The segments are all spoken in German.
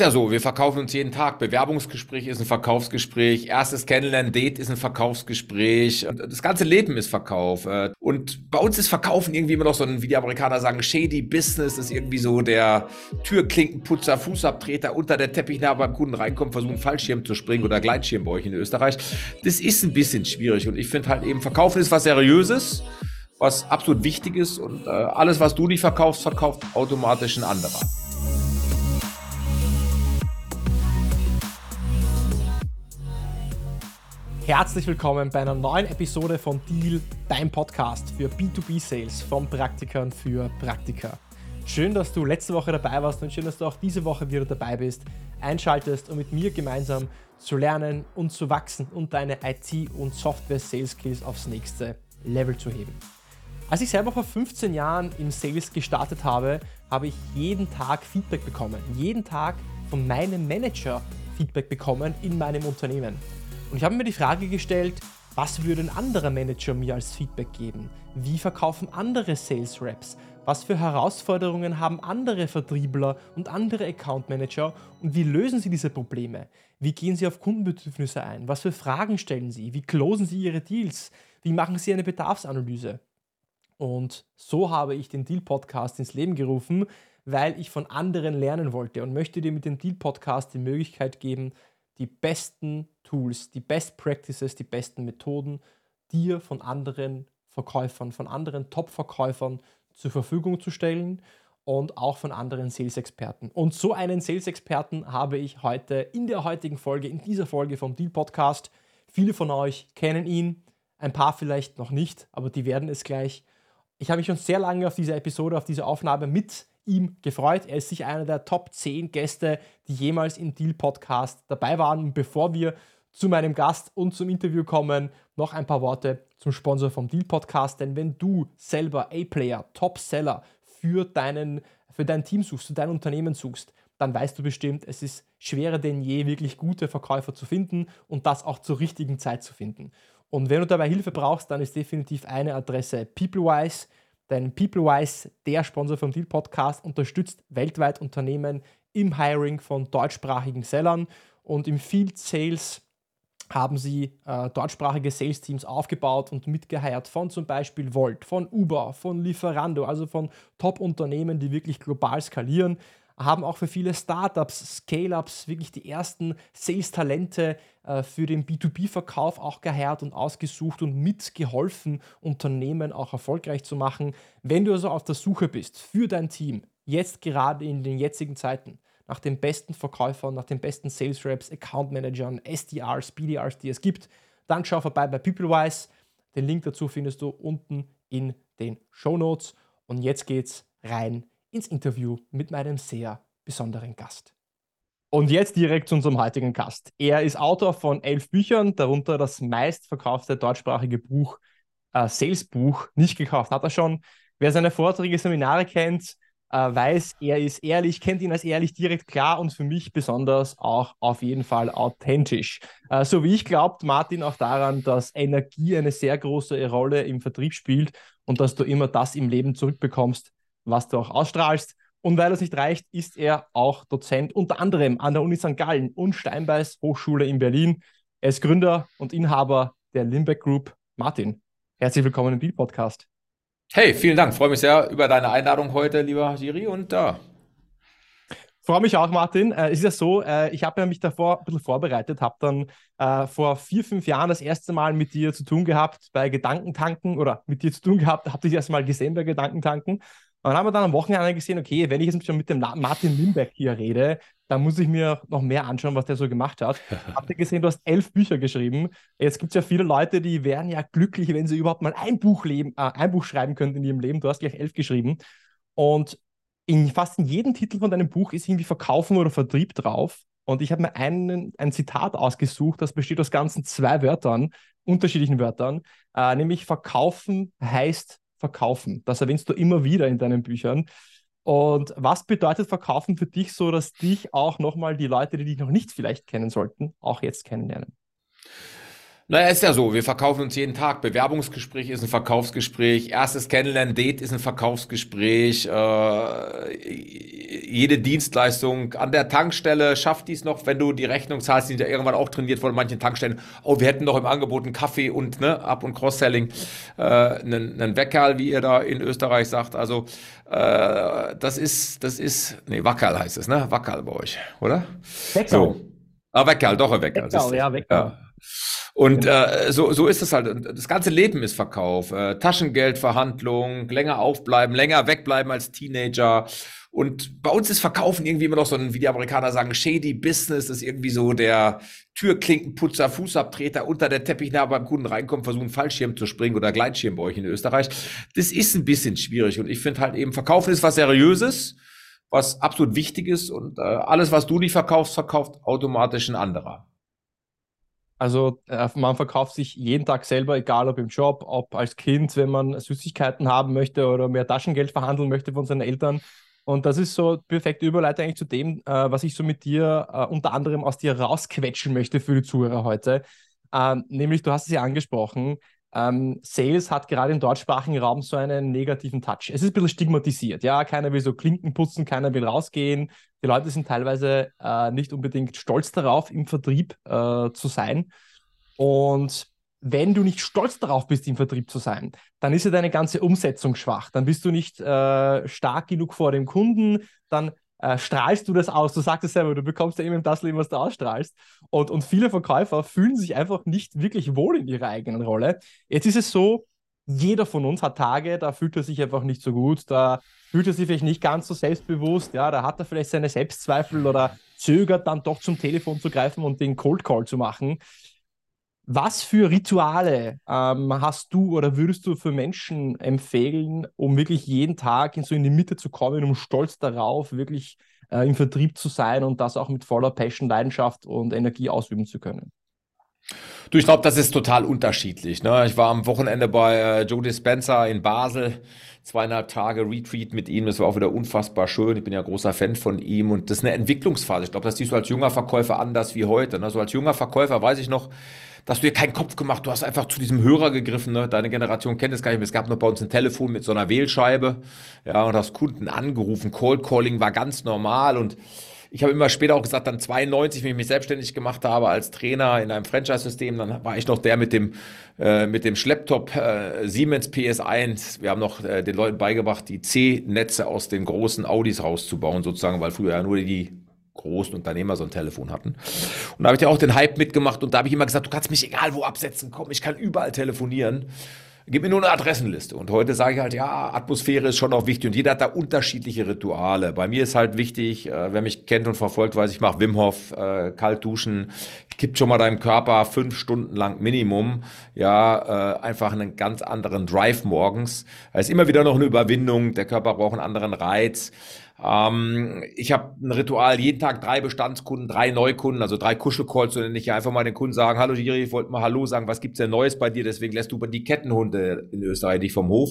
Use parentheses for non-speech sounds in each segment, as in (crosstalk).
ja so, wir verkaufen uns jeden Tag. Bewerbungsgespräch ist ein Verkaufsgespräch, erstes Kennenlernen-Date ist ein Verkaufsgespräch. Das ganze Leben ist Verkauf. Äh, und bei uns ist Verkaufen irgendwie immer noch so ein, wie die Amerikaner sagen, shady Business. Das ist irgendwie so der Türklinkenputzer, Fußabtreter unter der Teppichnahme beim Kunden reinkommt, versuchen Fallschirm zu springen oder Gleitschirm bei euch in Österreich. Das ist ein bisschen schwierig. Und ich finde halt eben, Verkaufen ist was Seriöses was absolut wichtig ist und äh, alles, was du nicht verkaufst, verkauft automatisch ein anderer. Herzlich willkommen bei einer neuen Episode von Deal, dein Podcast für B2B-Sales von Praktikern für Praktiker. Schön, dass du letzte Woche dabei warst und schön, dass du auch diese Woche wieder dabei bist, einschaltest, um mit mir gemeinsam zu lernen und zu wachsen und deine IT- und Software-Sales-Skills aufs nächste Level zu heben. Als ich selber vor 15 Jahren im Sales gestartet habe, habe ich jeden Tag Feedback bekommen. Jeden Tag von meinem Manager Feedback bekommen in meinem Unternehmen. Und ich habe mir die Frage gestellt, was würde ein anderer Manager mir als Feedback geben? Wie verkaufen andere Sales Reps? Was für Herausforderungen haben andere Vertriebler und andere Account Manager und wie lösen sie diese Probleme? Wie gehen sie auf Kundenbedürfnisse ein? Was für Fragen stellen sie? Wie closen sie ihre Deals? Wie machen sie eine Bedarfsanalyse? Und so habe ich den Deal Podcast ins Leben gerufen, weil ich von anderen lernen wollte und möchte dir mit dem Deal Podcast die Möglichkeit geben, die besten Tools, die Best Practices, die besten Methoden dir von anderen Verkäufern, von anderen Top-Verkäufern zur Verfügung zu stellen und auch von anderen Sales-Experten. Und so einen Sales-Experten habe ich heute in der heutigen Folge, in dieser Folge vom Deal Podcast. Viele von euch kennen ihn, ein paar vielleicht noch nicht, aber die werden es gleich. Ich habe mich schon sehr lange auf diese Episode, auf diese Aufnahme mit ihm gefreut. Er ist sicher einer der Top 10 Gäste, die jemals im Deal Podcast dabei waren. Und bevor wir zu meinem Gast und zum Interview kommen, noch ein paar Worte zum Sponsor vom Deal Podcast. Denn wenn du selber A-Player, Top-Seller für, deinen, für dein Team suchst, für dein Unternehmen suchst, dann weißt du bestimmt, es ist schwerer denn je, wirklich gute Verkäufer zu finden und das auch zur richtigen Zeit zu finden. Und wenn du dabei Hilfe brauchst, dann ist definitiv eine Adresse PeopleWise. Denn PeopleWise, der Sponsor vom Deal Podcast, unterstützt weltweit Unternehmen im Hiring von deutschsprachigen Sellern und im Field Sales haben sie äh, deutschsprachige Sales-Teams aufgebaut und mitgeheiert von zum Beispiel Volt, von Uber, von Lieferando, also von Top-Unternehmen, die wirklich global skalieren haben auch für viele Startups, Scale-Ups wirklich die ersten Sales-Talente äh, für den B2B-Verkauf auch geheirt und ausgesucht und mitgeholfen, Unternehmen auch erfolgreich zu machen. Wenn du also auf der Suche bist für dein Team, jetzt gerade in den jetzigen Zeiten, nach den besten Verkäufern, nach den besten Sales Reps, Account Managern, SDRs, BDRs, die es gibt, dann schau vorbei bei PeopleWise. Den Link dazu findest du unten in den Show Notes. Und jetzt geht's rein ins Interview mit meinem sehr besonderen Gast. Und jetzt direkt zu unserem heutigen Gast. Er ist Autor von elf Büchern, darunter das meistverkaufte deutschsprachige Buch, äh, Salesbuch. Nicht gekauft hat er schon. Wer seine Vorträge, Seminare kennt, weiß, er ist ehrlich, kennt ihn als ehrlich, direkt klar und für mich besonders auch auf jeden Fall authentisch. Äh, so wie ich glaubt Martin auch daran, dass Energie eine sehr große Rolle im Vertrieb spielt und dass du immer das im Leben zurückbekommst, was du auch ausstrahlst. Und weil das nicht reicht, ist er auch Dozent unter anderem an der Uni St. Gallen und Steinbeis Hochschule in Berlin. Er ist Gründer und Inhaber der Limbeck Group. Martin, herzlich willkommen im Deal Podcast. Hey, vielen Dank. Freue mich sehr über deine Einladung heute, lieber Jiri. Und da, Freue mich auch, Martin. Äh, es ist ja so, äh, ich habe ja mich davor ein bisschen vorbereitet, habe dann äh, vor vier, fünf Jahren das erste Mal mit dir zu tun gehabt bei Gedankentanken oder mit dir zu tun gehabt, habe dich erst mal gesehen bei Gedankentanken. Und dann haben wir dann am Wochenende gesehen, okay, wenn ich jetzt schon mit dem Martin Limbeck hier rede, dann muss ich mir noch mehr anschauen, was der so gemacht hat. (laughs) Habt ihr gesehen, du hast elf Bücher geschrieben. Jetzt gibt es ja viele Leute, die wären ja glücklich, wenn sie überhaupt mal ein Buch, leben, äh, ein Buch schreiben könnten in ihrem Leben. Du hast gleich elf geschrieben. Und in fast in jedem Titel von deinem Buch ist irgendwie Verkaufen oder Vertrieb drauf. Und ich habe mir einen, ein Zitat ausgesucht, das besteht aus ganzen zwei Wörtern, unterschiedlichen Wörtern, äh, nämlich Verkaufen heißt Verkaufen. Das erwähnst du immer wieder in deinen Büchern. Und was bedeutet Verkaufen für dich so, dass dich auch nochmal die Leute, die dich noch nicht vielleicht kennen sollten, auch jetzt kennenlernen? Naja, ist ja so. Wir verkaufen uns jeden Tag. Bewerbungsgespräch ist ein Verkaufsgespräch. Erstes Kennenlernen-Date ist ein Verkaufsgespräch. Äh, jede Dienstleistung an der Tankstelle schafft dies noch, wenn du die Rechnung zahlst, die sind ja irgendwann auch trainiert von manchen Tankstellen. Oh, wir hätten doch im Angebot einen Kaffee und ne, Up- und Cross-Selling, äh, einen, einen Weckerl, wie ihr da in Österreich sagt. Also äh, das ist, das ist, nee, Wackerl heißt es, ne? Wackerl bei euch, oder? Weckerl. So. Ah, Weckerl, doch ein Weckerl. Weckerl, ja, Weckerl. Ja. Und äh, so, so ist es halt. Das ganze Leben ist Verkauf. Äh, Taschengeldverhandlung, länger aufbleiben, länger wegbleiben als Teenager. Und bei uns ist Verkaufen irgendwie immer noch so ein, wie die Amerikaner sagen, shady Business. Das ist irgendwie so der Türklinkenputzer, Fußabtreter unter der Teppichnah beim Kunden reinkommt, versuchen Fallschirm zu springen oder Gleitschirm bei euch in Österreich. Das ist ein bisschen schwierig. Und ich finde halt eben, Verkaufen ist was Seriöses, was absolut wichtig ist. Und äh, alles, was du nicht verkaufst, verkauft automatisch ein anderer. Also äh, man verkauft sich jeden Tag selber, egal ob im Job, ob als Kind, wenn man Süßigkeiten haben möchte oder mehr Taschengeld verhandeln möchte von seinen Eltern. Und das ist so perfekte Überleitung eigentlich zu dem, äh, was ich so mit dir äh, unter anderem aus dir rausquetschen möchte für die Zuhörer heute. Ähm, nämlich, du hast es ja angesprochen, ähm, Sales hat gerade im deutschsprachigen Raum so einen negativen Touch. Es ist ein bisschen stigmatisiert. Ja, keiner will so Klinken putzen, keiner will rausgehen. Die Leute sind teilweise äh, nicht unbedingt stolz darauf, im Vertrieb äh, zu sein. Und wenn du nicht stolz darauf bist, im Vertrieb zu sein, dann ist ja deine ganze Umsetzung schwach. Dann bist du nicht äh, stark genug vor dem Kunden, dann äh, strahlst du das aus. Du sagst es selber, du bekommst ja eben das Leben, was du ausstrahlst. Und, und viele Verkäufer fühlen sich einfach nicht wirklich wohl in ihrer eigenen Rolle. Jetzt ist es so, jeder von uns hat Tage, da fühlt er sich einfach nicht so gut, da fühlt er sich vielleicht nicht ganz so selbstbewusst, ja, da hat er vielleicht seine Selbstzweifel oder zögert dann doch zum Telefon zu greifen und den Cold Call zu machen. Was für Rituale ähm, hast du oder würdest du für Menschen empfehlen, um wirklich jeden Tag in so in die Mitte zu kommen, um stolz darauf, wirklich äh, im Vertrieb zu sein und das auch mit voller Passion, Leidenschaft und Energie ausüben zu können? Du, ich glaube, das ist total unterschiedlich. Ne? Ich war am Wochenende bei äh, Joe Dispenza in Basel, zweieinhalb Tage Retreat mit ihm. Das war auch wieder unfassbar schön. Ich bin ja großer Fan von ihm und das ist eine Entwicklungsphase. Ich glaube, das siehst du als junger Verkäufer anders wie heute. Ne? So als junger Verkäufer weiß ich noch, dass du dir keinen Kopf gemacht, du hast einfach zu diesem Hörer gegriffen, ne? deine Generation kennt es gar nicht mehr, es gab noch bei uns ein Telefon mit so einer Wählscheibe, ja, und hast Kunden angerufen, Cold Calling war ganz normal und ich habe immer später auch gesagt, dann 92, wenn ich mich selbstständig gemacht habe als Trainer in einem Franchise-System, dann war ich noch der mit dem, äh, mit dem Schlepptop äh, Siemens PS1. Wir haben noch äh, den Leuten beigebracht, die C-Netze aus den großen Audis rauszubauen, sozusagen, weil früher ja nur die großen Unternehmer so ein Telefon hatten. Und da habe ich ja auch den Hype mitgemacht und da habe ich immer gesagt, du kannst mich egal wo absetzen, komm, ich kann überall telefonieren. Gib mir nur eine Adressenliste. Und heute sage ich halt, ja, Atmosphäre ist schon auch wichtig und jeder hat da unterschiedliche Rituale. Bei mir ist halt wichtig, äh, wer mich kennt und verfolgt, weiß ich mache Wim Hof, äh, kalt duschen, gibt schon mal deinem Körper fünf Stunden lang Minimum, ja, äh, einfach einen ganz anderen Drive morgens. Es ist immer wieder noch eine Überwindung, der Körper braucht einen anderen Reiz. Ähm, ich habe ein Ritual, jeden Tag drei Bestandskunden, drei Neukunden, also drei Kuschelcalls, und ich einfach mal den Kunden sagen, hallo Jiri, ich wollte mal Hallo sagen, was gibt's denn Neues bei dir? Deswegen lässt du die Kettenhunde in Österreich dich vom Hof.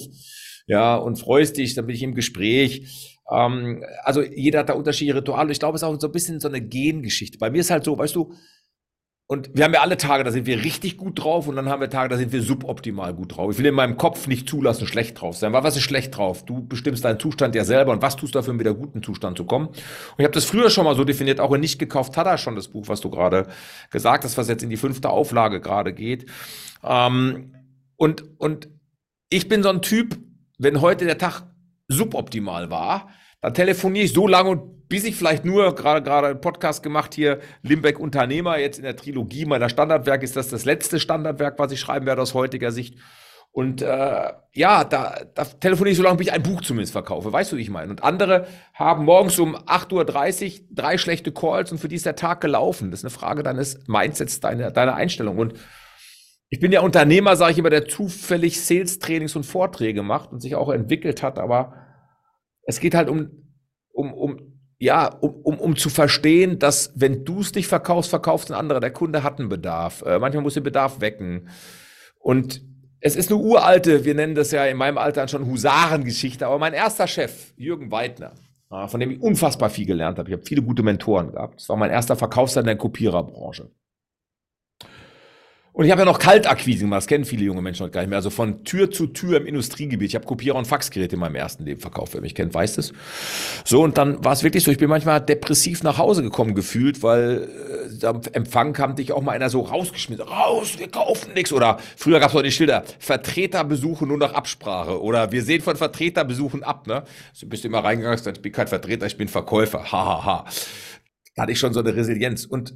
Ja, und freust dich, dann bin ich im Gespräch. Ähm, also jeder hat da unterschiedliche Rituale. Ich glaube, es ist auch so ein bisschen so eine Gengeschichte. Bei mir ist halt so, weißt du, und wir haben ja alle Tage, da sind wir richtig gut drauf und dann haben wir Tage, da sind wir suboptimal gut drauf. Ich will in meinem Kopf nicht zulassen, schlecht drauf sein. Weil was ist schlecht drauf? Du bestimmst deinen Zustand ja selber und was tust du dafür, um wieder guten Zustand zu kommen? Und ich habe das früher schon mal so definiert, auch in Nicht gekauft hat er schon das Buch, was du gerade gesagt hast, was jetzt in die fünfte Auflage gerade geht. Ähm, und, und ich bin so ein Typ, wenn heute der Tag suboptimal war, dann telefoniere ich so lange und bis ich vielleicht nur gerade gerade einen Podcast gemacht hier, Limbeck Unternehmer, jetzt in der Trilogie meiner Standardwerke ist das das letzte Standardwerk, was ich schreiben werde aus heutiger Sicht. Und äh, ja, da, da telefoniere ich so lange, bis ich ein Buch zumindest verkaufe. Weißt du, wie ich meine? Und andere haben morgens um 8.30 Uhr drei schlechte Calls und für die ist der Tag gelaufen. Das ist eine Frage deines Mindsets, deiner, deiner Einstellung. Und ich bin ja Unternehmer, sage ich immer, der zufällig Sales-Trainings und Vorträge macht und sich auch entwickelt hat, aber es geht halt um, um, um ja, um, um, um zu verstehen, dass wenn du es nicht verkaufst, verkauft ein anderer. Der Kunde hat einen Bedarf. Äh, manchmal muss den Bedarf wecken. Und es ist eine uralte, wir nennen das ja in meinem Alter schon Husarengeschichte, aber mein erster Chef, Jürgen Weidner, von dem ich unfassbar viel gelernt habe. Ich habe viele gute Mentoren gehabt. Das war mein erster Verkaufsleiter in der Kopiererbranche. Und ich habe ja noch Kaltakquise gemacht, das kennen viele junge Menschen noch gar nicht mehr. Also von Tür zu Tür im Industriegebiet. Ich habe Kopierer und Faxgeräte in meinem ersten Leben verkauft. Wer mich kennt, weiß das. So, und dann war es wirklich so, ich bin manchmal depressiv nach Hause gekommen gefühlt, weil äh, am Empfang kam dich auch mal einer so rausgeschmissen. Raus, wir kaufen nichts. Oder früher gab es auch die Schilder, Vertreterbesuche nur nach Absprache. Oder wir sehen von Vertreterbesuchen ab. Ne? So bist du immer reingegangen, ich bin kein Vertreter, ich bin Verkäufer. Hahaha. Ha, ha. Da hatte ich schon so eine Resilienz. Und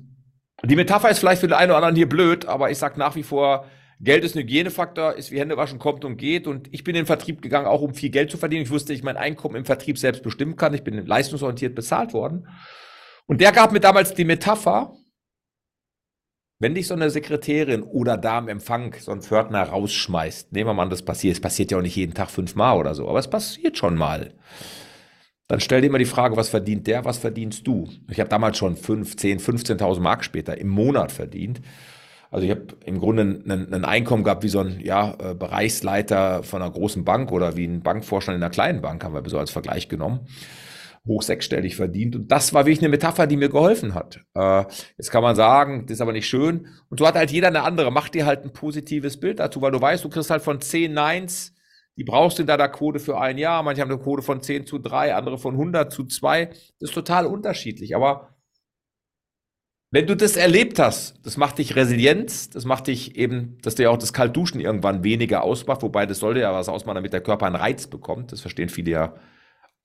die Metapher ist vielleicht für den einen oder anderen hier blöd, aber ich sage nach wie vor, Geld ist ein Hygienefaktor, ist wie Hände waschen, kommt und geht. Und ich bin in den Vertrieb gegangen, auch um viel Geld zu verdienen. Ich wusste, ich mein Einkommen im Vertrieb selbst bestimmen kann. Ich bin leistungsorientiert bezahlt worden. Und der gab mir damals die Metapher, wenn dich so eine Sekretärin oder da im Empfang so ein Pförtner rausschmeißt, nehmen wir mal an, das passiert. Es passiert ja auch nicht jeden Tag fünfmal oder so, aber es passiert schon mal. Dann stell dir immer die Frage, was verdient der, was verdienst du? Ich habe damals schon 5, 10, 15.000 Mark später im Monat verdient. Also ich habe im Grunde ein, ein, Einkommen gehabt wie so ein ja, äh, Bereichsleiter von einer großen Bank oder wie ein Bankvorstand in einer kleinen Bank, haben wir so als Vergleich genommen. Hoch sechsstellig verdient. Und das war wirklich eine Metapher, die mir geholfen hat. Äh, jetzt kann man sagen, das ist aber nicht schön. Und so hat halt jeder eine andere. Mach dir halt ein positives Bild dazu, weil du weißt, du kriegst halt von zehn Neins die brauchst du in deiner Quote für ein Jahr. Manche haben eine Quote von 10 zu 3, andere von 100 zu 2. Das ist total unterschiedlich. Aber wenn du das erlebt hast, das macht dich resilient, das macht dich eben, dass dir auch das Kaltduschen irgendwann weniger ausmacht, wobei das sollte ja was ausmachen, damit der Körper einen Reiz bekommt. Das verstehen viele ja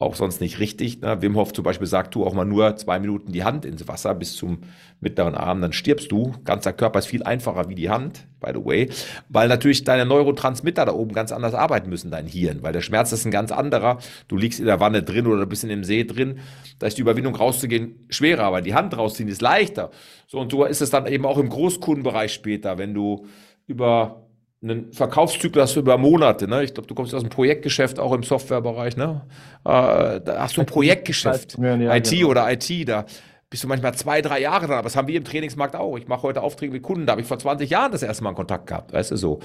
auch sonst nicht richtig. Ne? Wim Hof zum Beispiel sagt, tu auch mal nur zwei Minuten die Hand ins Wasser bis zum mittleren Arm, dann stirbst du. Ganzer Körper ist viel einfacher wie die Hand, by the way, weil natürlich deine Neurotransmitter da oben ganz anders arbeiten müssen, dein Hirn, weil der Schmerz ist ein ganz anderer. Du liegst in der Wanne drin oder bist in dem See drin, da ist die Überwindung rauszugehen schwerer, aber die Hand rausziehen ist leichter. So und so ist es dann eben auch im Großkundenbereich später, wenn du über einen Verkaufszyklus über Monate. Ne? Ich glaube, du kommst aus dem Projektgeschäft, auch im Softwarebereich. Ne? Äh, da hast du ein (laughs) Projektgeschäft, ja, IT genau. oder IT, da bist du manchmal zwei, drei Jahre dran. Aber das haben wir im Trainingsmarkt auch. Ich mache heute Aufträge mit Kunden, da habe ich vor 20 Jahren das erste Mal einen Kontakt gehabt, weißt du so.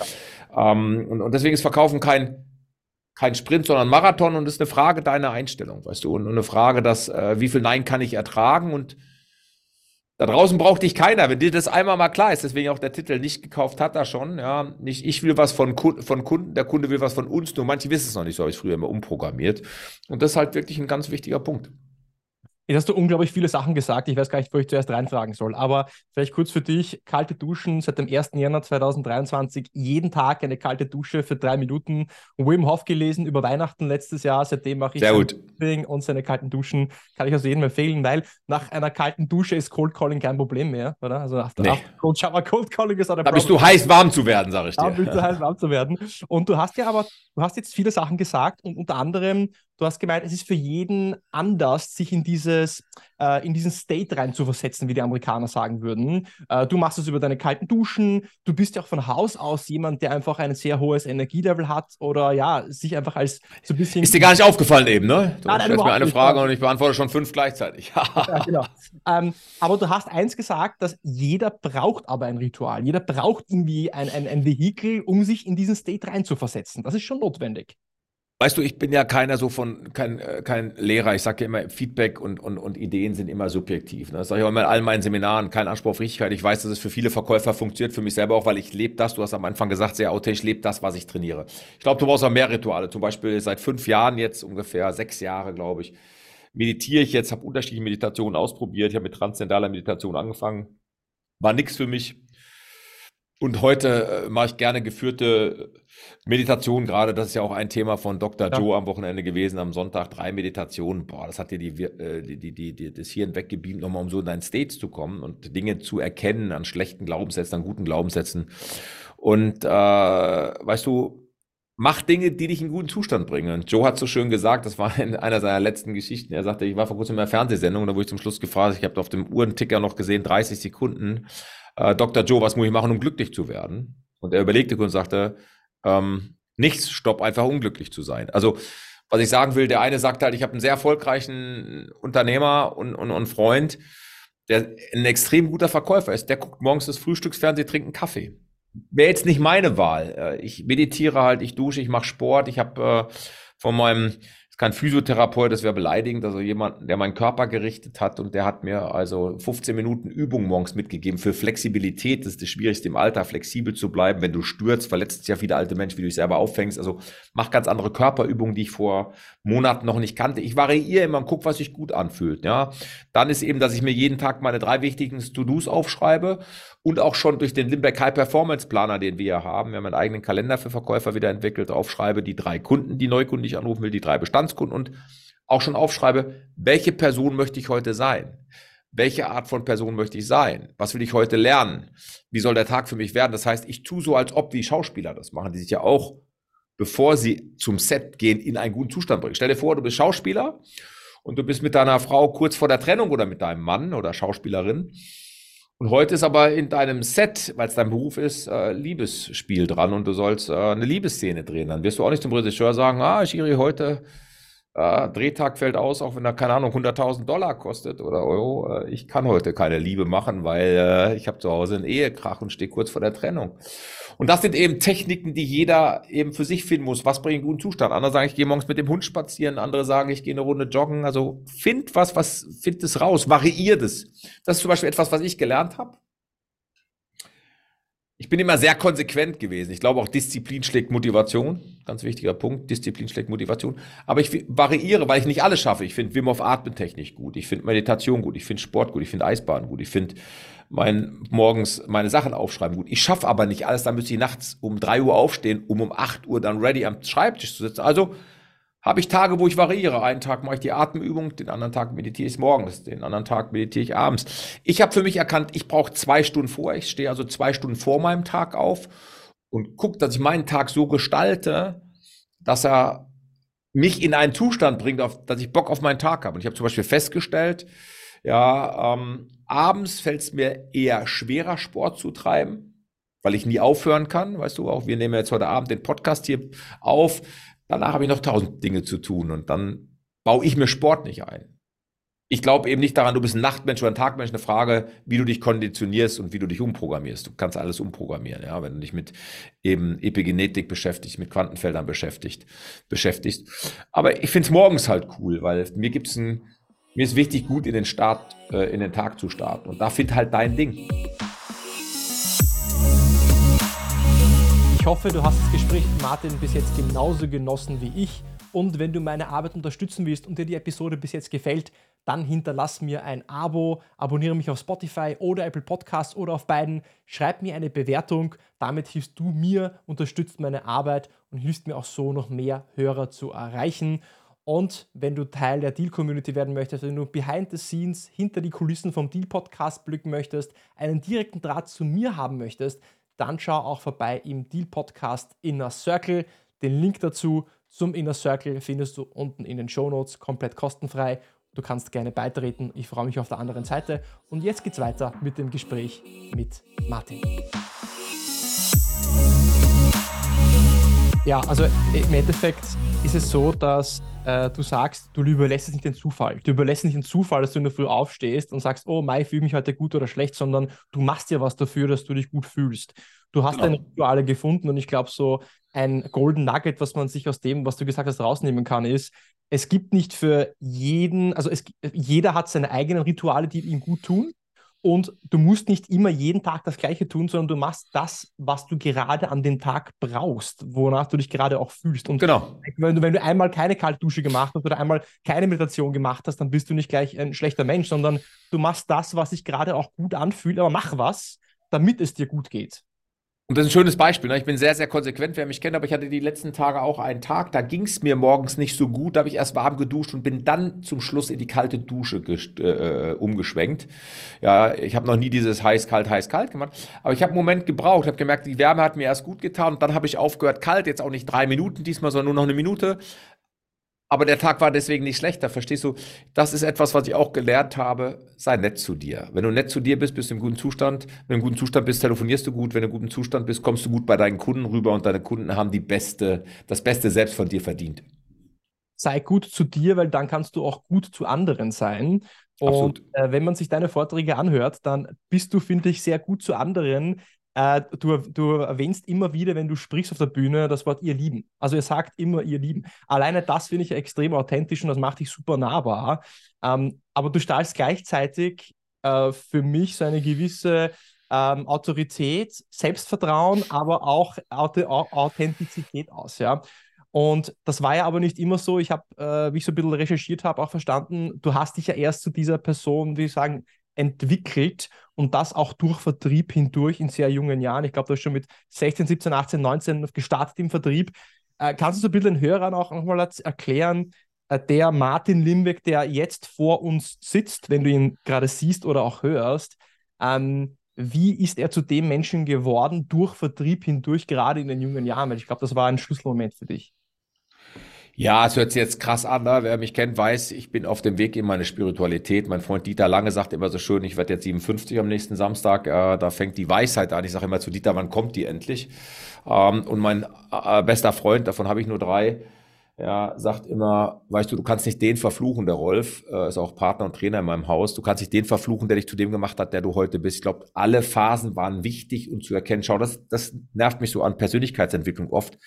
Ähm, und, und deswegen ist Verkaufen kein, kein Sprint, sondern Marathon und ist eine Frage deiner Einstellung, weißt du, und, und eine Frage, dass, äh, wie viel Nein kann ich ertragen und da draußen braucht dich keiner, wenn dir das einmal mal klar ist, deswegen auch der Titel nicht gekauft hat er schon, ja, nicht ich will was von, von Kunden, der Kunde will was von uns, nur manche wissen es noch nicht, so habe ich früher immer umprogrammiert. Und das ist halt wirklich ein ganz wichtiger Punkt. Jetzt hast du unglaublich viele Sachen gesagt. Ich weiß gar nicht, wo ich zuerst reinfragen soll. Aber vielleicht kurz für dich: kalte Duschen seit dem 1. Januar 2023. Jeden Tag eine kalte Dusche für drei Minuten. Wim Hof gelesen über Weihnachten letztes Jahr. Seitdem mache ich Sehr gut. und seine kalten Duschen. Kann ich also jedem empfehlen, weil nach einer kalten Dusche ist Cold Calling kein Problem mehr, oder? Also after, nee. after Cold Shower, Cold Calling ist Da bist du heiß warm zu werden, sage ich dir. Da bist du heiß warm zu werden. Und du hast ja aber, du hast jetzt viele Sachen gesagt und unter anderem Du hast gemeint, es ist für jeden anders, sich in dieses, äh, in diesen State rein zu versetzen, wie die Amerikaner sagen würden. Äh, du machst es über deine kalten Duschen. Du bist ja auch von Haus aus jemand, der einfach ein sehr hohes Energielevel hat oder ja, sich einfach als so ein bisschen. Ist dir gar nicht aufgefallen eben, ne? Du nein, stellst mir eine Frage und ich beantworte schon fünf gleichzeitig. (laughs) ja, genau. Ähm, aber du hast eins gesagt, dass jeder braucht aber ein Ritual. Jeder braucht irgendwie ein, ein, ein Vehikel, um sich in diesen State rein zu versetzen. Das ist schon notwendig. Weißt du, ich bin ja keiner so von, kein, äh, kein Lehrer. Ich sage ja immer, Feedback und, und, und Ideen sind immer subjektiv. Ne? Das sage ich auch immer in all meinen Seminaren. Kein Anspruch auf Richtigkeit. Ich weiß, dass es für viele Verkäufer funktioniert, für mich selber auch, weil ich lebe das. Du hast am Anfang gesagt, sehr authentisch, lebe das, was ich trainiere. Ich glaube, du brauchst auch mehr Rituale. Zum Beispiel seit fünf Jahren jetzt, ungefähr sechs Jahre, glaube ich, meditiere ich jetzt, habe unterschiedliche Meditationen ausprobiert. Ich habe mit transzendentaler Meditation angefangen. War nichts für mich. Und heute äh, mache ich gerne geführte Meditation gerade. Das ist ja auch ein Thema von Dr. Ja. Joe am Wochenende gewesen, am Sonntag. Drei Meditationen. Boah, das hat dir die, äh, die, die, die, die, das Hirn weggebeamt, nochmal um so in dein State zu kommen und Dinge zu erkennen an schlechten Glaubenssätzen, an guten Glaubenssätzen. Und äh, weißt du, mach Dinge, die dich in guten Zustand bringen. Und Joe hat so schön gesagt, das war in einer seiner letzten Geschichten. Er sagte, ich war vor kurzem in einer Fernsehsendung, da wurde ich zum Schluss gefragt, ich habe auf dem Uhrenticker noch gesehen, 30 Sekunden äh, Dr. Joe, was muss ich machen, um glücklich zu werden? Und er überlegte und sagte, ähm, nichts, stopp, einfach unglücklich zu sein. Also, was ich sagen will, der eine sagt halt, ich habe einen sehr erfolgreichen Unternehmer und, und, und Freund, der ein extrem guter Verkäufer ist. Der guckt morgens das Frühstücksfernsehen, trinkt einen Kaffee. Wäre jetzt nicht meine Wahl. Äh, ich meditiere halt, ich dusche, ich mache Sport. Ich habe äh, von meinem ist kein Physiotherapeut, das wäre beleidigend, also jemand, der meinen Körper gerichtet hat und der hat mir also 15 Minuten Übung morgens mitgegeben für Flexibilität. Das ist das Schwierigste im Alter, flexibel zu bleiben. Wenn du stürzt, verletzt sich ja viele alte Menschen, wie du dich selber auffängst. Also mach ganz andere Körperübungen, die ich vor Monaten noch nicht kannte. Ich variiere immer und gucke, was sich gut anfühlt. Ja, dann ist eben, dass ich mir jeden Tag meine drei wichtigen To-Dos aufschreibe und auch schon durch den Limbeck High Performance Planer, den wir haben, wir haben einen eigenen Kalender für Verkäufer wieder entwickelt, aufschreibe die drei Kunden, die neukundig anrufen will, die drei Bestandskunden und auch schon aufschreibe, welche Person möchte ich heute sein? Welche Art von Person möchte ich sein? Was will ich heute lernen? Wie soll der Tag für mich werden? Das heißt, ich tue so, als ob wie Schauspieler das machen, die sich ja auch, bevor sie zum Set gehen, in einen guten Zustand bringen. Stell dir vor, du bist Schauspieler und du bist mit deiner Frau kurz vor der Trennung oder mit deinem Mann oder Schauspielerin und heute ist aber in deinem Set, weil es dein Beruf ist, äh, Liebesspiel dran und du sollst äh, eine Liebesszene drehen. Dann wirst du auch nicht zum Regisseur sagen, ah, Schiri, heute äh, Drehtag fällt aus, auch wenn er, keine Ahnung, 100.000 Dollar kostet oder Euro. Äh, ich kann heute keine Liebe machen, weil äh, ich habe zu Hause einen Ehekrach und stehe kurz vor der Trennung. Und das sind eben Techniken, die jeder eben für sich finden muss. Was bringt einen guten Zustand? Andere sagen, ich gehe morgens mit dem Hund spazieren. Andere sagen, ich gehe eine Runde joggen. Also find was, was, find es raus. Variiert es. Das ist zum Beispiel etwas, was ich gelernt habe. Ich bin immer sehr konsequent gewesen. Ich glaube auch Disziplin schlägt Motivation. Ganz wichtiger Punkt. Disziplin schlägt Motivation. Aber ich variiere, weil ich nicht alles schaffe. Ich finde Wim Hof Atmentechnik gut. Ich finde Meditation gut. Ich finde Sport gut. Ich finde Eisbahn gut. Ich finde mein, morgens meine Sachen aufschreiben. Gut, ich schaffe aber nicht alles, dann müsste ich nachts um drei Uhr aufstehen, um um acht Uhr dann ready am Schreibtisch zu sitzen. Also habe ich Tage, wo ich variiere. Einen Tag mache ich die Atemübung, den anderen Tag meditiere ich morgens, den anderen Tag meditiere ich abends. Ich habe für mich erkannt, ich brauche zwei Stunden vor. Ich stehe also zwei Stunden vor meinem Tag auf und gucke, dass ich meinen Tag so gestalte, dass er mich in einen Zustand bringt, auf, dass ich Bock auf meinen Tag habe. Und ich habe zum Beispiel festgestellt, ja, ähm, abends fällt es mir eher schwerer, Sport zu treiben, weil ich nie aufhören kann. Weißt du, auch wir nehmen jetzt heute Abend den Podcast hier auf. Danach habe ich noch tausend Dinge zu tun und dann baue ich mir Sport nicht ein. Ich glaube eben nicht daran, du bist ein Nachtmensch oder ein Tagmensch. Eine Frage, wie du dich konditionierst und wie du dich umprogrammierst. Du kannst alles umprogrammieren, ja, wenn du dich mit eben Epigenetik beschäftigst, mit Quantenfeldern beschäftigt, beschäftigst. Aber ich finde es morgens halt cool, weil mir gibt es ein mir ist wichtig, gut in den Start, äh, in den Tag zu starten. Und da find halt dein Ding. Ich hoffe, du hast das Gespräch mit Martin bis jetzt genauso genossen wie ich. Und wenn du meine Arbeit unterstützen willst und dir die Episode bis jetzt gefällt, dann hinterlass mir ein Abo, abonniere mich auf Spotify oder Apple Podcasts oder auf beiden, schreib mir eine Bewertung. Damit hilfst du mir, unterstützt meine Arbeit und hilfst mir auch so noch mehr Hörer zu erreichen. Und wenn du Teil der Deal-Community werden möchtest, wenn du behind the scenes hinter die Kulissen vom Deal-Podcast blicken möchtest, einen direkten Draht zu mir haben möchtest, dann schau auch vorbei im Deal-Podcast Inner Circle. Den Link dazu zum Inner Circle findest du unten in den Show Notes, komplett kostenfrei. Du kannst gerne beitreten. Ich freue mich auf der anderen Seite. Und jetzt geht's weiter mit dem Gespräch mit Martin. Ja, also im Endeffekt ist es so, dass äh, du sagst, du überlässt es nicht den Zufall. Du überlässt nicht den Zufall, dass du in der Früh aufstehst und sagst, oh, Mai, fühle mich heute gut oder schlecht, sondern du machst ja was dafür, dass du dich gut fühlst. Du hast genau. deine Rituale gefunden und ich glaube, so ein Golden Nugget, was man sich aus dem, was du gesagt hast, rausnehmen kann, ist, es gibt nicht für jeden, also es, jeder hat seine eigenen Rituale, die ihm gut tun. Und du musst nicht immer jeden Tag das Gleiche tun, sondern du machst das, was du gerade an dem Tag brauchst, wonach du dich gerade auch fühlst. Und genau. wenn du, wenn du einmal keine Kaltdusche gemacht hast oder einmal keine Meditation gemacht hast, dann bist du nicht gleich ein schlechter Mensch, sondern du machst das, was sich gerade auch gut anfühlt, aber mach was, damit es dir gut geht. Und das ist ein schönes Beispiel. Ne? Ich bin sehr, sehr konsequent, wer mich kennt, aber ich hatte die letzten Tage auch einen Tag, da ging es mir morgens nicht so gut. Da habe ich erst warm geduscht und bin dann zum Schluss in die kalte Dusche äh, umgeschwenkt. Ja, ich habe noch nie dieses heiß, kalt, heiß, kalt gemacht. Aber ich habe einen Moment gebraucht, habe gemerkt, die Wärme hat mir erst gut getan und dann habe ich aufgehört, kalt, jetzt auch nicht drei Minuten diesmal, sondern nur noch eine Minute. Aber der Tag war deswegen nicht schlechter, verstehst du? Das ist etwas, was ich auch gelernt habe. Sei nett zu dir. Wenn du nett zu dir bist, bist du im guten Zustand. Wenn du im guten Zustand bist, telefonierst du gut. Wenn du im guten Zustand bist, kommst du gut bei deinen Kunden rüber und deine Kunden haben die beste, das Beste selbst von dir verdient. Sei gut zu dir, weil dann kannst du auch gut zu anderen sein. Und äh, wenn man sich deine Vorträge anhört, dann bist du, finde ich, sehr gut zu anderen, äh, du, du erwähnst immer wieder, wenn du sprichst auf der Bühne, das Wort ihr Lieben. Also ihr sagt immer ihr Lieben. Alleine das finde ich extrem authentisch und das macht dich super nahbar. Ähm, aber du strahlst gleichzeitig äh, für mich so eine gewisse ähm, Autorität, Selbstvertrauen, aber auch Authentizität aus. Ja? Und das war ja aber nicht immer so. Ich habe, äh, wie ich so ein bisschen recherchiert habe, auch verstanden, du hast dich ja erst zu dieser Person, wie ich sagen, entwickelt und das auch durch Vertrieb hindurch in sehr jungen Jahren. Ich glaube, du hast schon mit 16, 17, 18, 19 gestartet im Vertrieb. Äh, kannst du so ein bisschen den Hörern auch nochmal erklären, äh, der Martin Limbeck, der jetzt vor uns sitzt, wenn du ihn gerade siehst oder auch hörst, ähm, wie ist er zu dem Menschen geworden durch Vertrieb hindurch, gerade in den jungen Jahren? Weil ich glaube, das war ein Schlüsselmoment für dich. Ja, es hört sich jetzt krass an. Ne? Wer mich kennt, weiß, ich bin auf dem Weg in meine Spiritualität. Mein Freund Dieter Lange sagt immer so schön, ich werde jetzt 57 am nächsten Samstag. Äh, da fängt die Weisheit an. Ich sage immer zu Dieter, wann kommt die endlich? Ähm, und mein äh, bester Freund, davon habe ich nur drei, ja, sagt immer, weißt du, du kannst nicht den verfluchen, der Rolf, äh, ist auch Partner und Trainer in meinem Haus, du kannst nicht den verfluchen, der dich zu dem gemacht hat, der du heute bist. Ich glaube, alle Phasen waren wichtig und zu erkennen. Schau, das, das nervt mich so an Persönlichkeitsentwicklung oft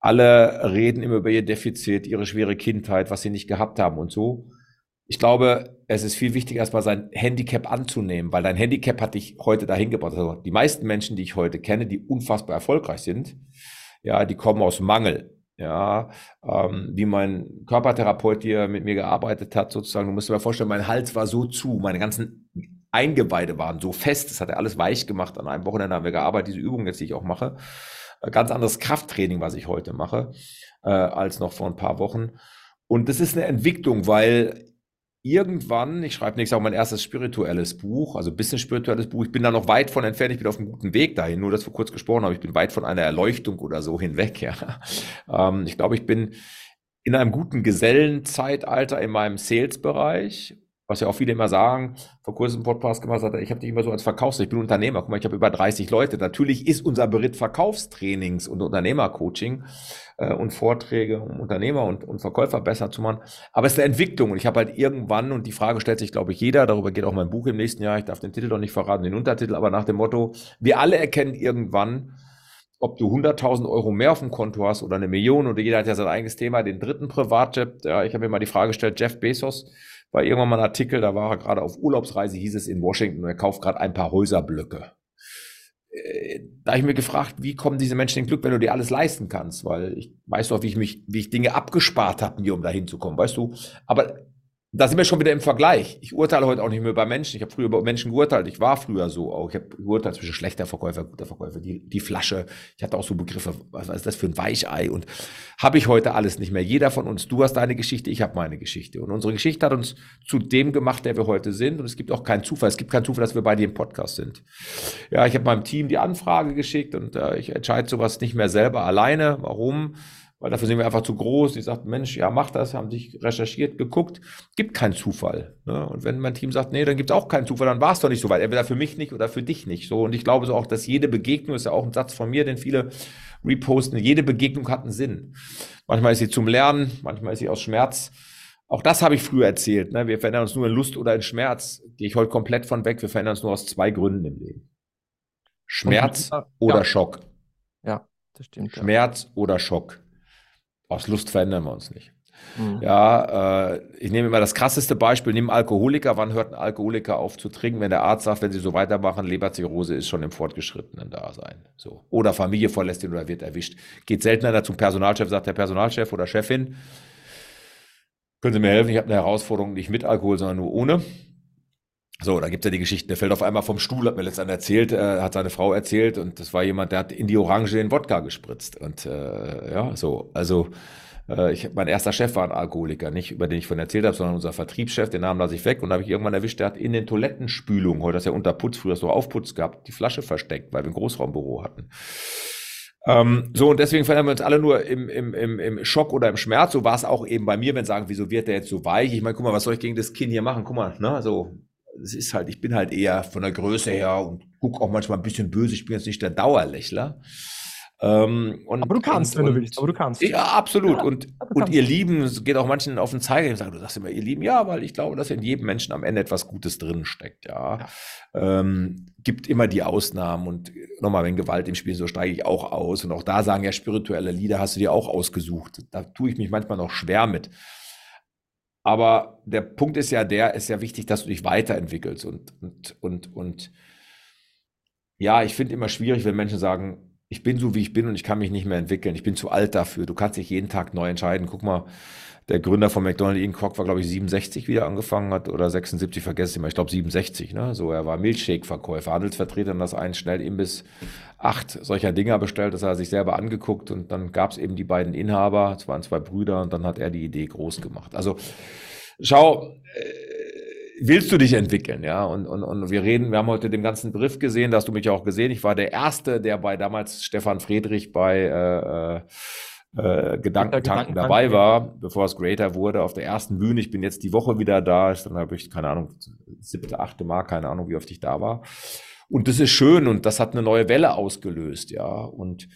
alle reden immer über ihr Defizit, ihre schwere Kindheit, was sie nicht gehabt haben und so. Ich glaube, es ist viel wichtiger, erstmal sein Handicap anzunehmen, weil dein Handicap hat dich heute dahin gebracht. Also die meisten Menschen, die ich heute kenne, die unfassbar erfolgreich sind, ja, die kommen aus Mangel. Ja, ähm, wie mein Körpertherapeut hier mit mir gearbeitet hat, sozusagen, du musst dir mal vorstellen, mein Hals war so zu, meine ganzen Eingeweide waren so fest, das hat er alles weich gemacht. An einem Wochenende haben wir gearbeitet, diese Übung jetzt, die ich auch mache. Äh, ganz anderes Krafttraining, was ich heute mache, äh, als noch vor ein paar Wochen. Und das ist eine Entwicklung, weil irgendwann, ich schreibe nächstes Jahr mein erstes spirituelles Buch, also ein bisschen spirituelles Buch, ich bin da noch weit von entfernt, ich bin auf einem guten Weg dahin, nur dass wir kurz gesprochen haben, ich bin weit von einer Erleuchtung oder so hinweg, (laughs) ja. Ähm, ich glaube, ich bin in einem guten Gesellenzeitalter in meinem Sales-Bereich was ja auch viele immer sagen, vor kurzem Podcast gemacht hat, ich habe dich immer so als Verkaufs, ich bin Unternehmer, guck mal, ich habe über 30 Leute. Natürlich ist unser Beritt Verkaufstrainings und Unternehmercoaching äh, und Vorträge, um Unternehmer und, und Verkäufer besser zu machen. Aber es ist eine Entwicklung und ich habe halt irgendwann, und die Frage stellt sich, glaube ich, jeder, darüber geht auch mein Buch im nächsten Jahr, ich darf den Titel noch nicht verraten, den Untertitel, aber nach dem Motto, wir alle erkennen irgendwann, ob du 100.000 Euro mehr auf dem Konto hast oder eine Million oder jeder hat ja sein eigenes Thema, den dritten Privatjet. Ja, ich habe mir mal die Frage gestellt, Jeff Bezos, war irgendwann mal ein Artikel, da war er gerade auf Urlaubsreise, hieß es in Washington, er kauft gerade ein paar Häuserblöcke. Äh, da habe ich mir gefragt, wie kommen diese Menschen in Glück, wenn du dir alles leisten kannst? Weil ich weiß doch, wie ich mich, wie ich Dinge abgespart habe, mir um dahin zu kommen, weißt du? Aber da sind wir schon wieder im Vergleich. Ich urteile heute auch nicht mehr über Menschen. Ich habe früher über Menschen geurteilt. Ich war früher so auch. Ich habe geurteilt zwischen schlechter Verkäufer, guter Verkäufer, die, die Flasche. Ich hatte auch so Begriffe, was ist das für ein Weichei? Und habe ich heute alles nicht mehr. Jeder von uns, du hast deine Geschichte, ich habe meine Geschichte. Und unsere Geschichte hat uns zu dem gemacht, der wir heute sind. Und es gibt auch keinen Zufall. Es gibt keinen Zufall, dass wir beide im Podcast sind. Ja, ich habe meinem Team die Anfrage geschickt und äh, ich entscheide sowas nicht mehr selber alleine. Warum? Weil dafür sind wir einfach zu groß. Die sagt, Mensch, ja, mach das, haben sich recherchiert, geguckt. Gibt keinen Zufall. Ne? Und wenn mein Team sagt, nee, dann gibt es auch keinen Zufall, dann war es doch nicht so weit. Entweder für mich nicht oder für dich nicht. So. Und ich glaube so auch, dass jede Begegnung, ist ja auch ein Satz von mir, den viele reposten, jede Begegnung hat einen Sinn. Manchmal ist sie zum Lernen, manchmal ist sie aus Schmerz. Auch das habe ich früher erzählt. Ne? Wir verändern uns nur in Lust oder in Schmerz. Gehe ich heute komplett von weg. Wir verändern uns nur aus zwei Gründen im Leben. Schmerz ja. oder Schock. Ja, das stimmt. Schmerz ja. oder Schock. Aus Lust verändern wir uns nicht. Mhm. Ja, äh, ich nehme immer das krasseste Beispiel, nimm Alkoholiker. Wann hört ein Alkoholiker auf zu trinken, wenn der Arzt sagt, wenn sie so weitermachen, Leberzirrhose ist schon im fortgeschrittenen Dasein. So. Oder Familie verlässt ihn oder wird erwischt. Geht seltener zum Personalchef, sagt der Personalchef oder Chefin, können Sie mir helfen, ich habe eine Herausforderung nicht mit Alkohol, sondern nur ohne. So, da gibt's ja die Geschichten, der fällt auf einmal vom Stuhl, hat mir letztendlich erzählt, äh, hat seine Frau erzählt und das war jemand, der hat in die Orange den Wodka gespritzt. Und äh, ja, so, also äh, ich, mein erster Chef war ein Alkoholiker, nicht über den ich von erzählt habe, sondern unser Vertriebschef, den Namen lasse ich weg und habe ich irgendwann erwischt, der hat in den Toilettenspülungen, heute ist ja unter Putz, früher so Aufputz gehabt, die Flasche versteckt, weil wir ein Großraumbüro hatten. Ähm, so, und deswegen verändern wir uns alle nur im, im, im, im Schock oder im Schmerz. So war es auch eben bei mir, wenn sagen, wieso wird der jetzt so weich? Ich meine, guck mal, was soll ich gegen das Kind hier machen? Guck mal, ne, so, es ist halt, ich bin halt eher von der Größe her und gucke auch manchmal ein bisschen böse. Ich bin jetzt nicht der Dauerlächler. Ähm, und, aber du kannst, und, wenn du willst. Aber du kannst. Ja, absolut. Ja, und, und ihr Lieben, es geht auch manchen auf den Zeiger. Ich sage, du sagst immer, ihr Lieben, ja, weil ich glaube, dass in jedem Menschen am Ende etwas Gutes drin steckt. Ja, ja. Ähm, gibt immer die Ausnahmen und nochmal, wenn Gewalt im Spiel so steige ich auch aus. Und auch da sagen ja spirituelle Lieder, hast du dir auch ausgesucht. Da tue ich mich manchmal noch schwer mit. Aber der Punkt ist ja der, ist ja wichtig, dass du dich weiterentwickelst und und und und ja, ich finde immer schwierig, wenn Menschen sagen, ich bin so, wie ich bin und ich kann mich nicht mehr entwickeln. Ich bin zu alt dafür. Du kannst dich jeden Tag neu entscheiden. Guck mal, der Gründer von McDonald's, Ian Kroc, war, glaube ich, 67 wieder angefangen hat oder 76, vergesse ich immer. Ich glaube 67, ne? So, er war Milchshake-Verkäufer, Handelsvertreter und das einen schnell Imbiss acht solcher Dinger bestellt. Das hat er sich selber angeguckt und dann gab es eben die beiden Inhaber, es waren zwei Brüder und dann hat er die Idee groß gemacht. Also, schau, äh, willst du dich entwickeln, ja? Und, und, und wir reden, wir haben heute den ganzen Brief gesehen, da hast du mich auch gesehen. Ich war der Erste, der bei damals Stefan Friedrich bei äh, äh, Gedankentanken dabei war, bevor es Greater wurde, auf der ersten Bühne. Ich bin jetzt die Woche wieder da, dann habe ich, keine Ahnung, siebte, achte Mal, keine Ahnung, wie oft ich da war. Und das ist schön und das hat eine neue Welle ausgelöst, ja. Und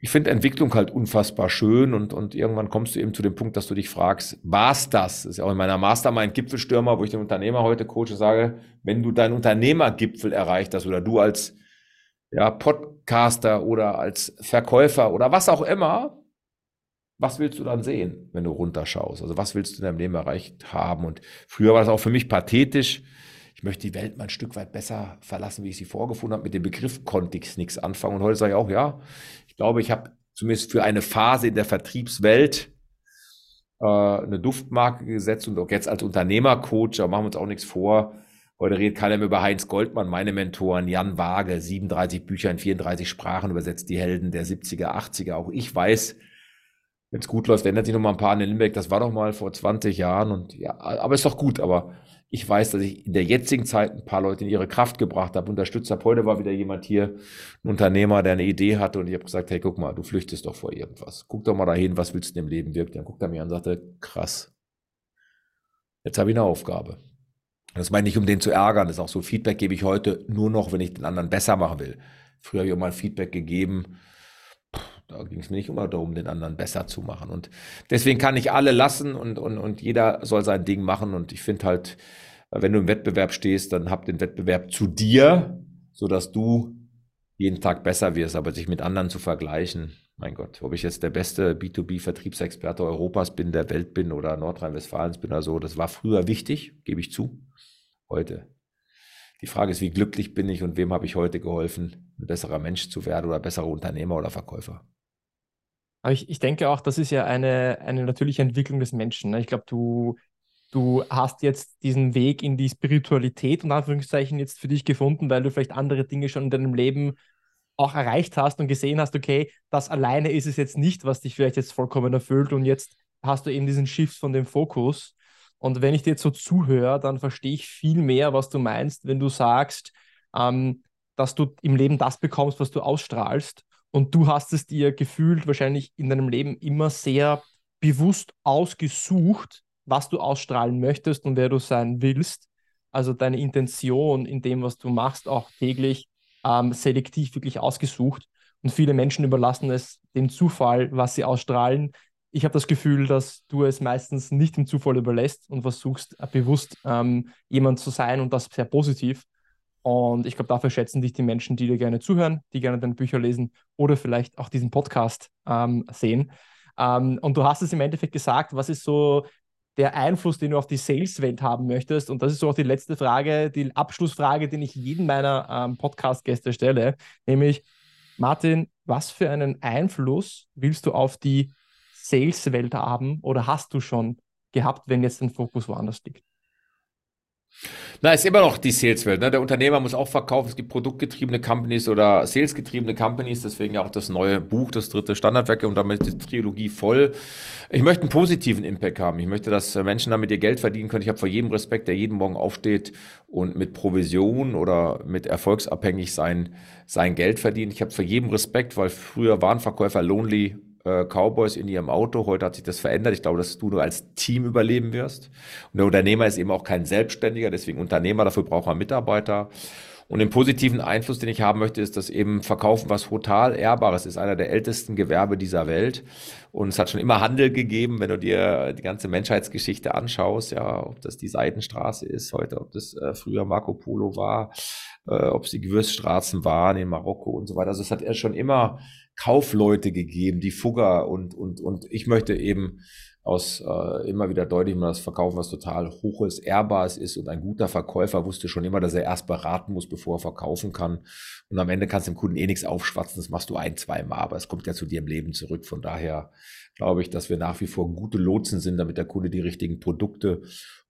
ich finde Entwicklung halt unfassbar schön und, und irgendwann kommst du eben zu dem Punkt, dass du dich fragst, war's das? Das ist ja auch in meiner Mastermind Gipfelstürmer, wo ich den Unternehmer heute coache, sage, wenn du deinen Unternehmergipfel erreicht hast oder du als ja, Podcaster oder als Verkäufer oder was auch immer, was willst du dann sehen, wenn du runterschaust? Also was willst du in deinem Leben erreicht haben? Und früher war das auch für mich pathetisch. Ich möchte die Welt mal ein Stück weit besser verlassen, wie ich sie vorgefunden habe. Mit dem Begriff konnte ich nichts anfangen. Und heute sage ich auch, ja, ich glaube, ich habe zumindest für eine Phase in der Vertriebswelt äh, eine Duftmarke gesetzt und auch jetzt als Unternehmercoach, da machen wir uns auch nichts vor. Heute redet keiner mehr über Heinz Goldmann, meine Mentoren, Jan Waage, 37 Bücher in 34 Sprachen übersetzt, die Helden der 70er, 80er. Auch ich weiß, wenn es gut läuft, ändert sich noch mal ein paar in Limbeck. Das war doch mal vor 20 Jahren und ja, aber ist doch gut. Aber ich weiß, dass ich in der jetzigen Zeit ein paar Leute in ihre Kraft gebracht habe, unterstützt habe. Heute war wieder jemand hier, ein Unternehmer, der eine Idee hatte und ich habe gesagt, hey, guck mal, du flüchtest doch vor irgendwas. Guck doch mal dahin, was willst du im Leben wirken? Dann guckt er mir an und sagte, krass. Jetzt habe ich eine Aufgabe. Das meine ich nicht, um den zu ärgern. Das ist auch so, Feedback gebe ich heute nur noch, wenn ich den anderen besser machen will. Früher habe ich auch mal Feedback gegeben, da ging es mir nicht immer darum, den anderen besser zu machen. Und deswegen kann ich alle lassen und, und, und jeder soll sein Ding machen. Und ich finde halt, wenn du im Wettbewerb stehst, dann hab den Wettbewerb zu dir, sodass du jeden Tag besser wirst. Aber sich mit anderen zu vergleichen, mein Gott, ob ich jetzt der beste B2B-Vertriebsexperte Europas bin, der Welt bin oder Nordrhein-Westfalens bin oder so, das war früher wichtig, gebe ich zu. Heute. Die Frage ist, wie glücklich bin ich und wem habe ich heute geholfen, ein besserer Mensch zu werden oder besserer Unternehmer oder Verkäufer? Aber ich, ich denke auch, das ist ja eine, eine natürliche Entwicklung des Menschen. Ne? Ich glaube, du, du hast jetzt diesen Weg in die Spiritualität und Anführungszeichen jetzt für dich gefunden, weil du vielleicht andere Dinge schon in deinem Leben auch erreicht hast und gesehen hast, okay, das alleine ist es jetzt nicht, was dich vielleicht jetzt vollkommen erfüllt und jetzt hast du eben diesen Shift von dem Fokus. Und wenn ich dir jetzt so zuhöre, dann verstehe ich viel mehr, was du meinst, wenn du sagst, ähm, dass du im Leben das bekommst, was du ausstrahlst und du hast es dir gefühlt wahrscheinlich in deinem Leben immer sehr bewusst ausgesucht, was du ausstrahlen möchtest und wer du sein willst. Also deine Intention in dem, was du machst, auch täglich ähm, selektiv wirklich ausgesucht. Und viele Menschen überlassen es dem Zufall, was sie ausstrahlen. Ich habe das Gefühl, dass du es meistens nicht dem Zufall überlässt und versuchst bewusst ähm, jemand zu sein und das sehr positiv. Und ich glaube, dafür schätzen dich die Menschen, die dir gerne zuhören, die gerne deine Bücher lesen oder vielleicht auch diesen Podcast ähm, sehen. Ähm, und du hast es im Endeffekt gesagt, was ist so der Einfluss, den du auf die Sales-Welt haben möchtest? Und das ist so auch die letzte Frage, die Abschlussfrage, die ich jedem meiner ähm, Podcast-Gäste stelle, nämlich, Martin, was für einen Einfluss willst du auf die Sales-Welt haben oder hast du schon gehabt, wenn jetzt dein Fokus woanders liegt? Na, ist immer noch die Saleswelt. Ne? Der Unternehmer muss auch verkaufen. Es gibt produktgetriebene Companies oder salesgetriebene Companies. Deswegen ja auch das neue Buch, das dritte Standardwerke und damit die Trilogie voll. Ich möchte einen positiven Impact haben. Ich möchte, dass Menschen damit ihr Geld verdienen können. Ich habe vor jedem Respekt, der jeden Morgen aufsteht und mit Provision oder mit erfolgsabhängig sein, sein Geld verdient. Ich habe vor jedem Respekt, weil früher waren Verkäufer lonely äh, Cowboys in ihrem Auto. Heute hat sich das verändert. Ich glaube, dass du nur als Team überleben wirst. Und der Unternehmer ist eben auch kein Selbstständiger, deswegen Unternehmer, dafür braucht man Mitarbeiter. Und den positiven Einfluss, den ich haben möchte, ist, dass eben Verkaufen was total Ehrbares ist, einer der ältesten Gewerbe dieser Welt. Und es hat schon immer Handel gegeben, wenn du dir die ganze Menschheitsgeschichte anschaust, ja, ob das die Seidenstraße ist heute, ob das äh, früher Marco Polo war, äh, ob es die Gewürzstraßen waren in Marokko und so weiter. Also es hat ja schon immer Kaufleute gegeben, die Fugger und, und, und ich möchte eben aus äh, immer wieder deutlich machen, dass Verkaufen was total hoches, ehrbares ist und ein guter Verkäufer wusste schon immer, dass er erst beraten muss, bevor er verkaufen kann. Und am Ende kannst du dem Kunden eh nichts aufschwatzen, das machst du ein, zwei Mal, aber es kommt ja zu dir im Leben zurück. Von daher glaube ich, dass wir nach wie vor gute Lotsen sind, damit der Kunde die richtigen Produkte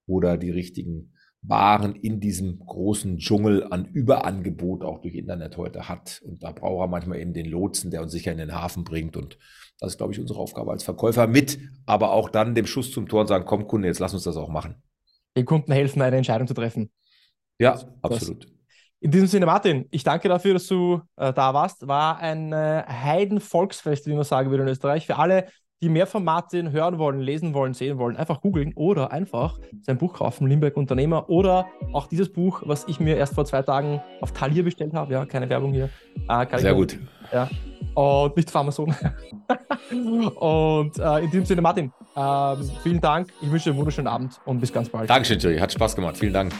oder die richtigen waren in diesem großen Dschungel an Überangebot auch durch Internet heute hat. Und da braucht er manchmal eben den Lotsen, der uns sicher in den Hafen bringt. Und das ist, glaube ich, unsere Aufgabe als Verkäufer mit, aber auch dann dem Schuss zum Tor und sagen, komm Kunde, jetzt lass uns das auch machen. Den Kunden helfen, eine Entscheidung zu treffen. Ja, das, absolut. In diesem Sinne, Martin, ich danke dafür, dass du äh, da warst. War ein äh, Heiden-Volksfest, wie man sagen würde in Österreich. Für alle, die mehr von Martin hören wollen, lesen wollen, sehen wollen, einfach googeln oder einfach sein Buch kaufen, Limberg Unternehmer oder auch dieses Buch, was ich mir erst vor zwei Tagen auf Talier bestellt habe. Ja, keine Werbung hier. Äh, Sehr gut. Ja. Und nicht auf Amazon. (laughs) und äh, in diesem Sinne, Martin, äh, vielen Dank. Ich wünsche dir einen wunderschönen Abend und bis ganz bald. Dankeschön, Jerry. Hat Spaß gemacht. Vielen Dank.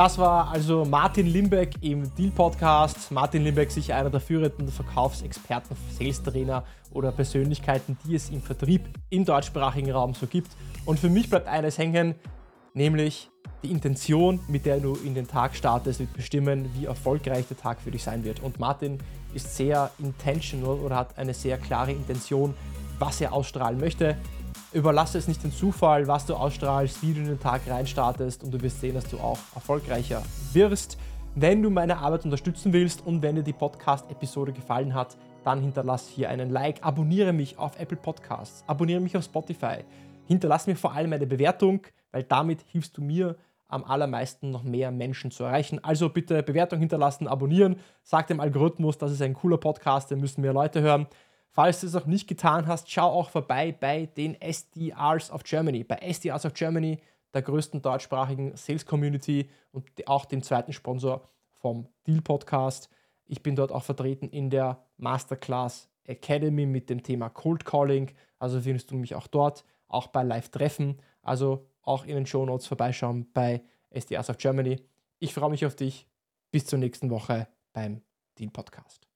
Das war also Martin Limbeck im Deal Podcast. Martin Limbeck sicher einer der führenden Verkaufsexperten, Sales-Trainer oder Persönlichkeiten, die es im Vertrieb im deutschsprachigen Raum so gibt. Und für mich bleibt eines hängen, nämlich die Intention, mit der du in den Tag startest, wird bestimmen, wie erfolgreich der Tag für dich sein wird. Und Martin ist sehr intentional oder hat eine sehr klare Intention, was er ausstrahlen möchte. Überlasse es nicht dem Zufall, was du ausstrahlst, wie du in den Tag reinstartest und du wirst sehen, dass du auch erfolgreicher wirst. Wenn du meine Arbeit unterstützen willst und wenn dir die Podcast-Episode gefallen hat, dann hinterlass hier einen Like, abonniere mich auf Apple Podcasts, abonniere mich auf Spotify, hinterlass mir vor allem eine Bewertung, weil damit hilfst du mir am allermeisten noch mehr Menschen zu erreichen. Also bitte Bewertung hinterlassen, abonnieren, sag dem Algorithmus, das ist ein cooler Podcast, den müssen mehr Leute hören. Falls du es noch nicht getan hast, schau auch vorbei bei den SDRs of Germany. Bei SDRs of Germany, der größten deutschsprachigen Sales Community und auch dem zweiten Sponsor vom Deal Podcast. Ich bin dort auch vertreten in der Masterclass Academy mit dem Thema Cold Calling. Also findest du mich auch dort, auch bei Live-Treffen. Also auch in den Show Notes vorbeischauen bei SDRs of Germany. Ich freue mich auf dich. Bis zur nächsten Woche beim Deal Podcast.